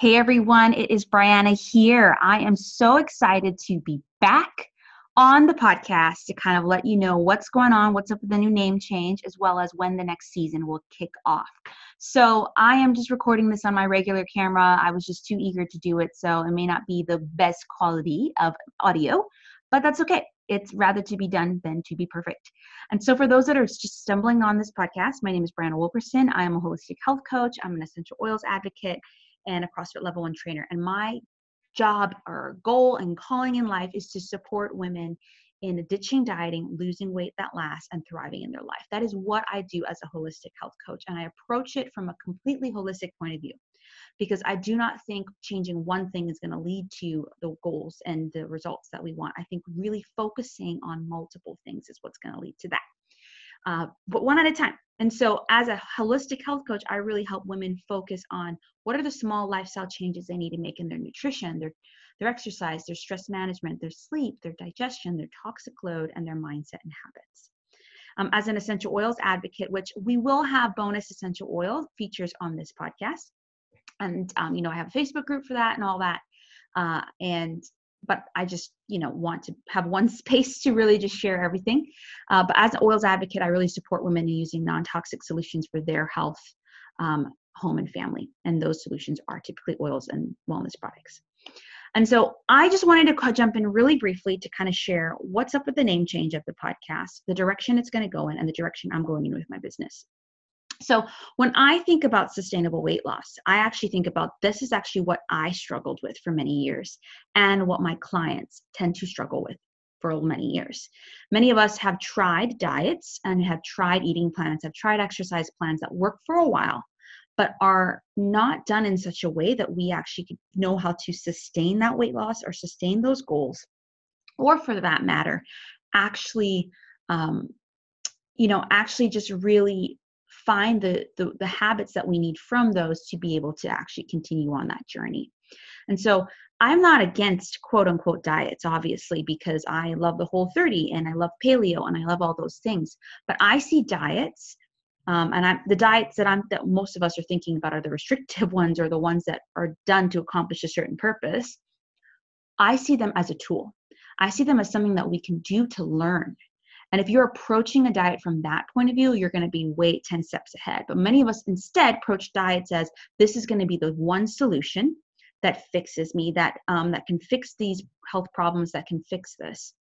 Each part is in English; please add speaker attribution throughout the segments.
Speaker 1: Hey everyone, it is Brianna here. I am so excited to be back on the podcast to kind of let you know what's going on, what's up with the new name change, as well as when the next season will kick off. So, I am just recording this on my regular camera. I was just too eager to do it, so it may not be the best quality of audio, but that's okay. It's rather to be done than to be perfect. And so, for those that are just stumbling on this podcast, my name is Brianna Wilkerson. I am a holistic health coach, I'm an essential oils advocate and a CrossFit level one trainer. And my job or goal and calling in life is to support women in ditching dieting, losing weight that lasts, and thriving in their life. That is what I do as a holistic health coach. And I approach it from a completely holistic point of view because I do not think changing one thing is going to lead to the goals and the results that we want. I think really focusing on multiple things is what's going to lead to that uh, but one at a time. And so, as a holistic health coach, I really help women focus on what are the small lifestyle changes they need to make in their nutrition, their their exercise, their stress management, their sleep, their digestion, their toxic load, and their mindset and habits. Um, as an essential oils advocate, which we will have bonus essential oil features on this podcast, and um, you know I have a Facebook group for that and all that, uh, and but I just, you know, want to have one space to really just share everything. Uh, but as an oils advocate, I really support women in using non-toxic solutions for their health, um, home, and family. And those solutions are typically oils and wellness products. And so I just wanted to jump in really briefly to kind of share what's up with the name change of the podcast, the direction it's going to go in, and the direction I'm going in with my business. So when I think about sustainable weight loss, I actually think about this is actually what I struggled with for many years and what my clients tend to struggle with for many years. Many of us have tried diets and have tried eating plans, have tried exercise plans that work for a while, but are not done in such a way that we actually know how to sustain that weight loss or sustain those goals, or for that matter, actually, um, you know, actually just really find the, the, the habits that we need from those to be able to actually continue on that journey. And so I'm not against quote unquote diets, obviously, because I love the Whole30 and I love paleo and I love all those things. But I see diets, um, and I'm, the diets that I'm that most of us are thinking about are the restrictive ones or the ones that are done to accomplish a certain purpose. I see them as a tool. I see them as something that we can do to learn and if you're approaching a diet from that point of view, you're going to be way 10 steps ahead. But many of us instead approach diets as this is going to be the one solution that fixes me, that um, that can fix these health problems, that can fix this.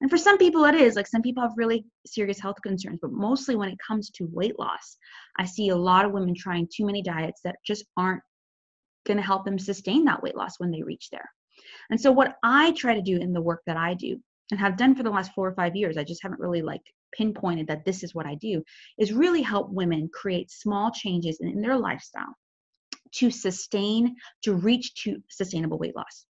Speaker 1: And for some people, it is like some people have really serious health concerns, but mostly when it comes to weight loss, I see a lot of women trying too many diets that just aren't going to help them sustain that weight loss when they reach there. And so, what I try to do in the work that I do and have done for the last four or five years, I just haven't really like pinpointed that this is what I do, is really help women create small changes in, in their lifestyle to sustain, to reach to sustainable weight loss.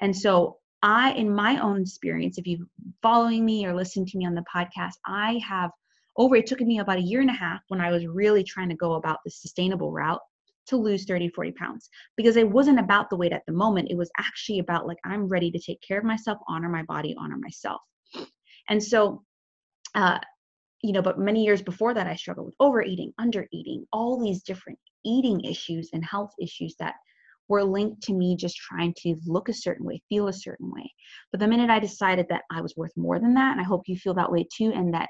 Speaker 1: And so I, in my own experience, if you're following me or listening to me on the podcast, I have over, it took me about a year and a half when I was really trying to go about the sustainable route to lose 30, 40 pounds because it wasn't about the weight at the moment. It was actually about like, I'm ready to take care of myself, honor my body, honor myself. And so, uh, you know, but many years before that, I struggled with overeating, undereating, all these different eating issues and health issues that were linked to me just trying to look a certain way, feel a certain way. But the minute I decided that I was worth more than that, and I hope you feel that way too, and that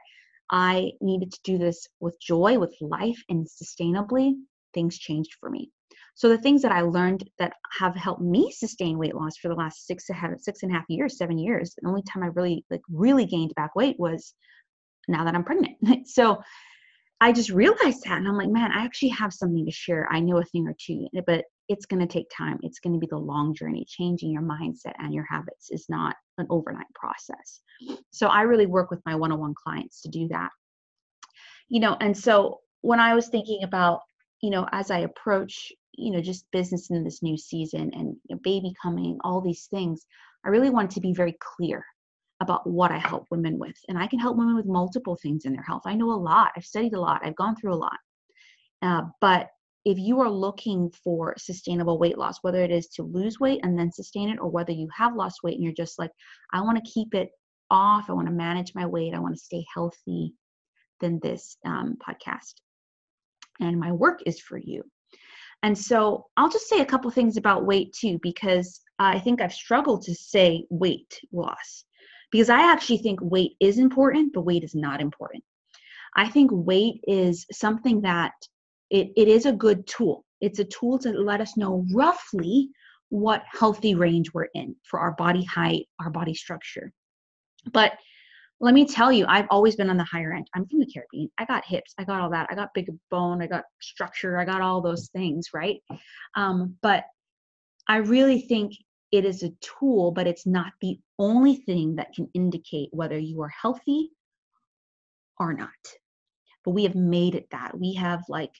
Speaker 1: I needed to do this with joy, with life, and sustainably, things changed for me. So the things that I learned that have helped me sustain weight loss for the last six six and a half years, seven years, the only time I really like really gained back weight was now that I'm pregnant. so I just realized that and I'm like, man, I actually have something to share. I know a thing or two, eh, but it's going to take time. It's going to be the long journey. Changing your mindset and your habits is not an overnight process. So I really work with my one-on-one clients to do that. You know, and so when I was thinking about you know, as I approach, you know, just business in this new season and you know, baby coming, all these things, I really want to be very clear about what I help women with. And I can help women with multiple things in their health. I know a lot, I've studied a lot, I've gone through a lot. Uh, but if you are looking for sustainable weight loss, whether it is to lose weight and then sustain it, or whether you have lost weight and you're just like, I want to keep it off, I want to manage my weight, I want to stay healthy, then this um, podcast and my work is for you. And so I'll just say a couple things about weight too, because I think I've struggled to say weight loss because I actually think weight is important, but weight is not important. I think weight is something that it, it is a good tool. It's a tool to let us know roughly what healthy range we're in for our body height, our body structure. But let me tell you, I've always been on the higher end. I'm from the Caribbean. I got hips, I got all that. I got big bone, I got structure, I got all those things, right? Um, but I really think it is a tool, but it's not the only thing that can indicate whether you are healthy or not. But we have made it that. We have like,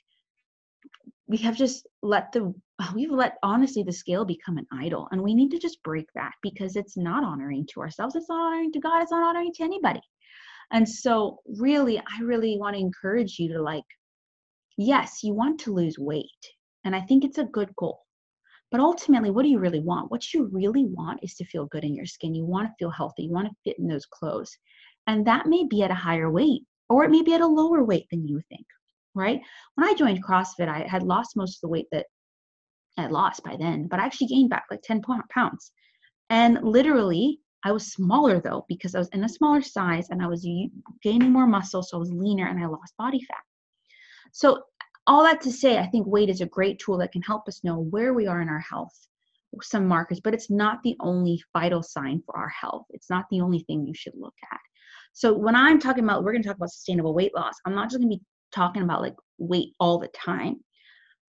Speaker 1: we have just let the, we've let honestly the scale become an idol. And we need to just break that because it's not honoring to ourselves. It's not honoring to God. It's not honoring to anybody. And so, really, I really want to encourage you to like, yes, you want to lose weight. And I think it's a good goal. But ultimately, what do you really want? What you really want is to feel good in your skin. You want to feel healthy. You want to fit in those clothes. And that may be at a higher weight or it may be at a lower weight than you think, right? When I joined CrossFit, I had lost most of the weight that I had lost by then, but I actually gained back like 10 pounds. And literally, I was smaller though because I was in a smaller size and I was gaining more muscle, so I was leaner and I lost body fat. So all that to say, I think weight is a great tool that can help us know where we are in our health, some markers, but it's not the only vital sign for our health. It's not the only thing you should look at. So when I'm talking about, we're going to talk about sustainable weight loss. I'm not just going to be talking about like weight all the time.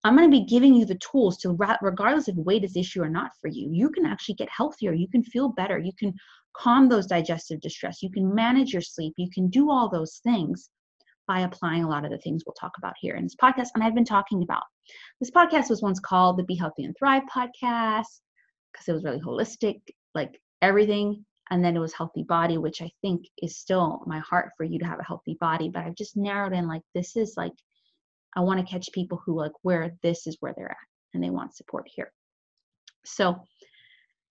Speaker 1: I'm going to be giving you the tools to, regardless if weight is issue or not for you, you can actually get healthier. You can feel better. You can calm those digestive distress. You can manage your sleep. You can do all those things by applying a lot of the things we'll talk about here in this podcast. And I've been talking about this podcast was once called the Be Healthy and Thrive podcast because it was really holistic, like everything. And then it was Healthy Body, which I think is still my heart for you to have a healthy body. But I've just narrowed in like, this is like, I want to catch people who like where this is where they're at and they want support here. So,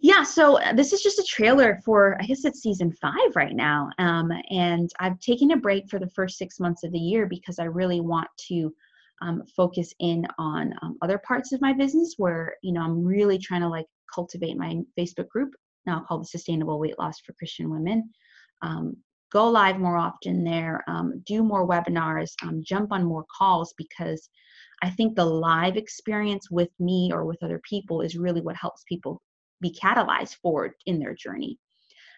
Speaker 1: yeah, so uh, this is just a trailer for, I guess it's season five right now. Um, and I've taken a break for the first six months of the year because I really want to um, focus in on um, other parts of my business where, you know, I'm really trying to like cultivate my Facebook group now called the Sustainable Weight Loss for Christian Women. Um, go live more often there, um, do more webinars, um, jump on more calls because I think the live experience with me or with other people is really what helps people be catalyzed forward in their journey.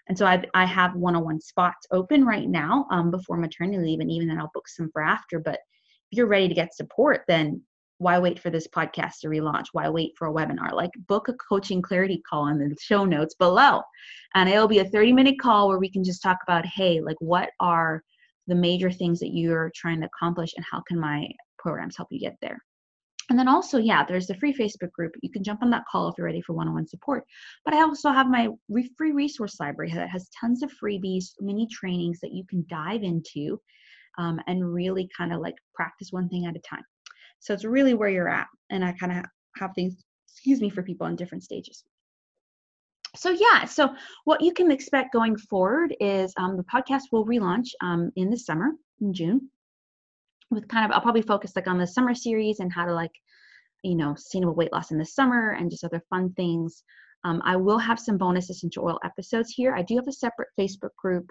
Speaker 1: And so I, I have one-on-one spots open right now um, before maternity leave, and even then I'll book some for after. But if you're ready to get support, then why wait for this podcast to relaunch? Why wait for a webinar? Like book a coaching clarity call in the show notes below. And it'll be a 30 minute call where we can just talk about, hey, like what are the major things that you're trying to accomplish and how can my programs help you get there? And then also, yeah, there's the free Facebook group. You can jump on that call if you're ready for one on one support. But I also have my free resource library that has tons of freebies, mini trainings that you can dive into um, and really kind of like practice one thing at a time. So it's really where you're at. And I kind of have things, excuse me, for people in different stages. So, yeah, so what you can expect going forward is um, the podcast will relaunch um, in the summer, in June with kind of I'll probably focus like on the summer series and how to like you know sustainable weight loss in the summer and just other fun things. Um, I will have some bonus essential oil episodes here. I do have a separate Facebook group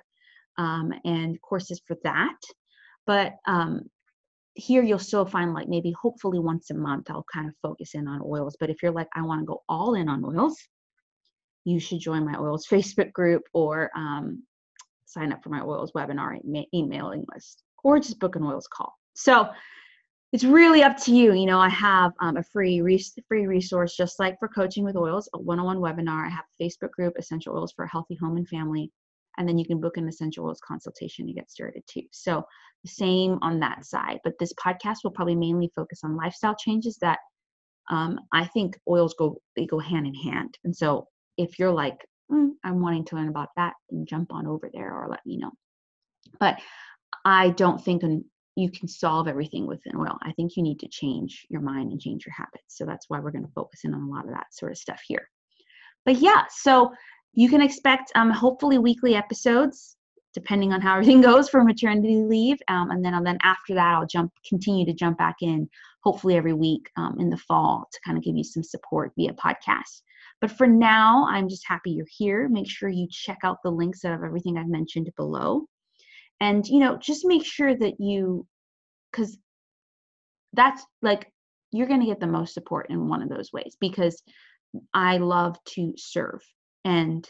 Speaker 1: um, and courses for that, but um, here you'll still find like maybe hopefully once a month I'll kind of focus in on oils. But if you're like I want to go all in on oils, you should join my oils Facebook group or um, sign up for my oils webinar emailing list or just book an oils call. So it's really up to you. You know, I have um, a free res- free resource just like for coaching with oils, a one-on-one webinar. I have a Facebook group, Essential Oils for a Healthy Home and Family, and then you can book an essential oils consultation to get started too. So the same on that side. But this podcast will probably mainly focus on lifestyle changes that um, I think oils go they go hand in hand. And so if you're like, mm, I'm wanting to learn about that, then jump on over there or let me know. But I don't think an you can solve everything with an oil. I think you need to change your mind and change your habits. So that's why we're going to focus in on a lot of that sort of stuff here. But yeah, so you can expect um, hopefully weekly episodes depending on how everything goes for maternity leave um, and then and then after that i'll jump continue to jump back in hopefully every week um, in the fall to kind of give you some support via podcast. But for now, I'm just happy you're here. Make sure you check out the links of everything I've mentioned below. And, you know, just make sure that you, because that's like, you're going to get the most support in one of those ways because I love to serve. And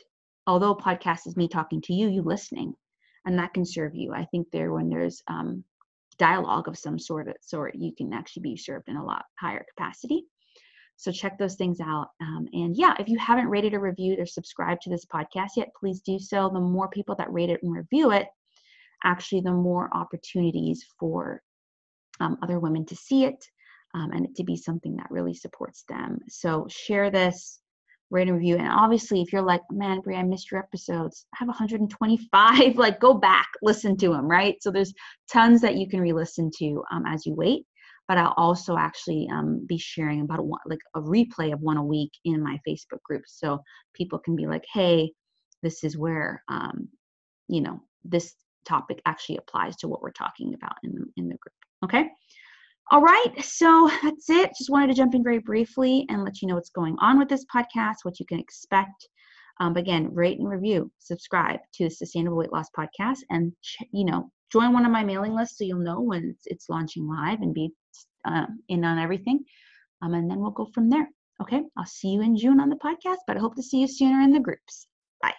Speaker 1: although podcast is me talking to you, you listening, and that can serve you. I think there, when there's um, dialogue of some sort of sort, you can actually be served in a lot higher capacity. So check those things out. Um, and yeah, if you haven't rated or reviewed or subscribed to this podcast yet, please do so. The more people that rate it and review it, actually, the more opportunities for um, other women to see it um, and it to be something that really supports them. So share this, rate and review. And obviously, if you're like, man, Brie, I missed your episodes, I have 125. like, go back, listen to them, right? So there's tons that you can re-listen to um, as you wait but I'll also actually um, be sharing about a, like a replay of one a week in my Facebook group, so people can be like, "Hey, this is where um, you know this topic actually applies to what we're talking about in the in the group." Okay. All right, so that's it. Just wanted to jump in very briefly and let you know what's going on with this podcast, what you can expect. Um, again, rate and review, subscribe to the Sustainable Weight Loss Podcast, and you know, join one of my mailing lists so you'll know when it's, it's launching live and be uh, in on everything. Um, and then we'll go from there. Okay. I'll see you in June on the podcast, but I hope to see you sooner in the groups. Bye.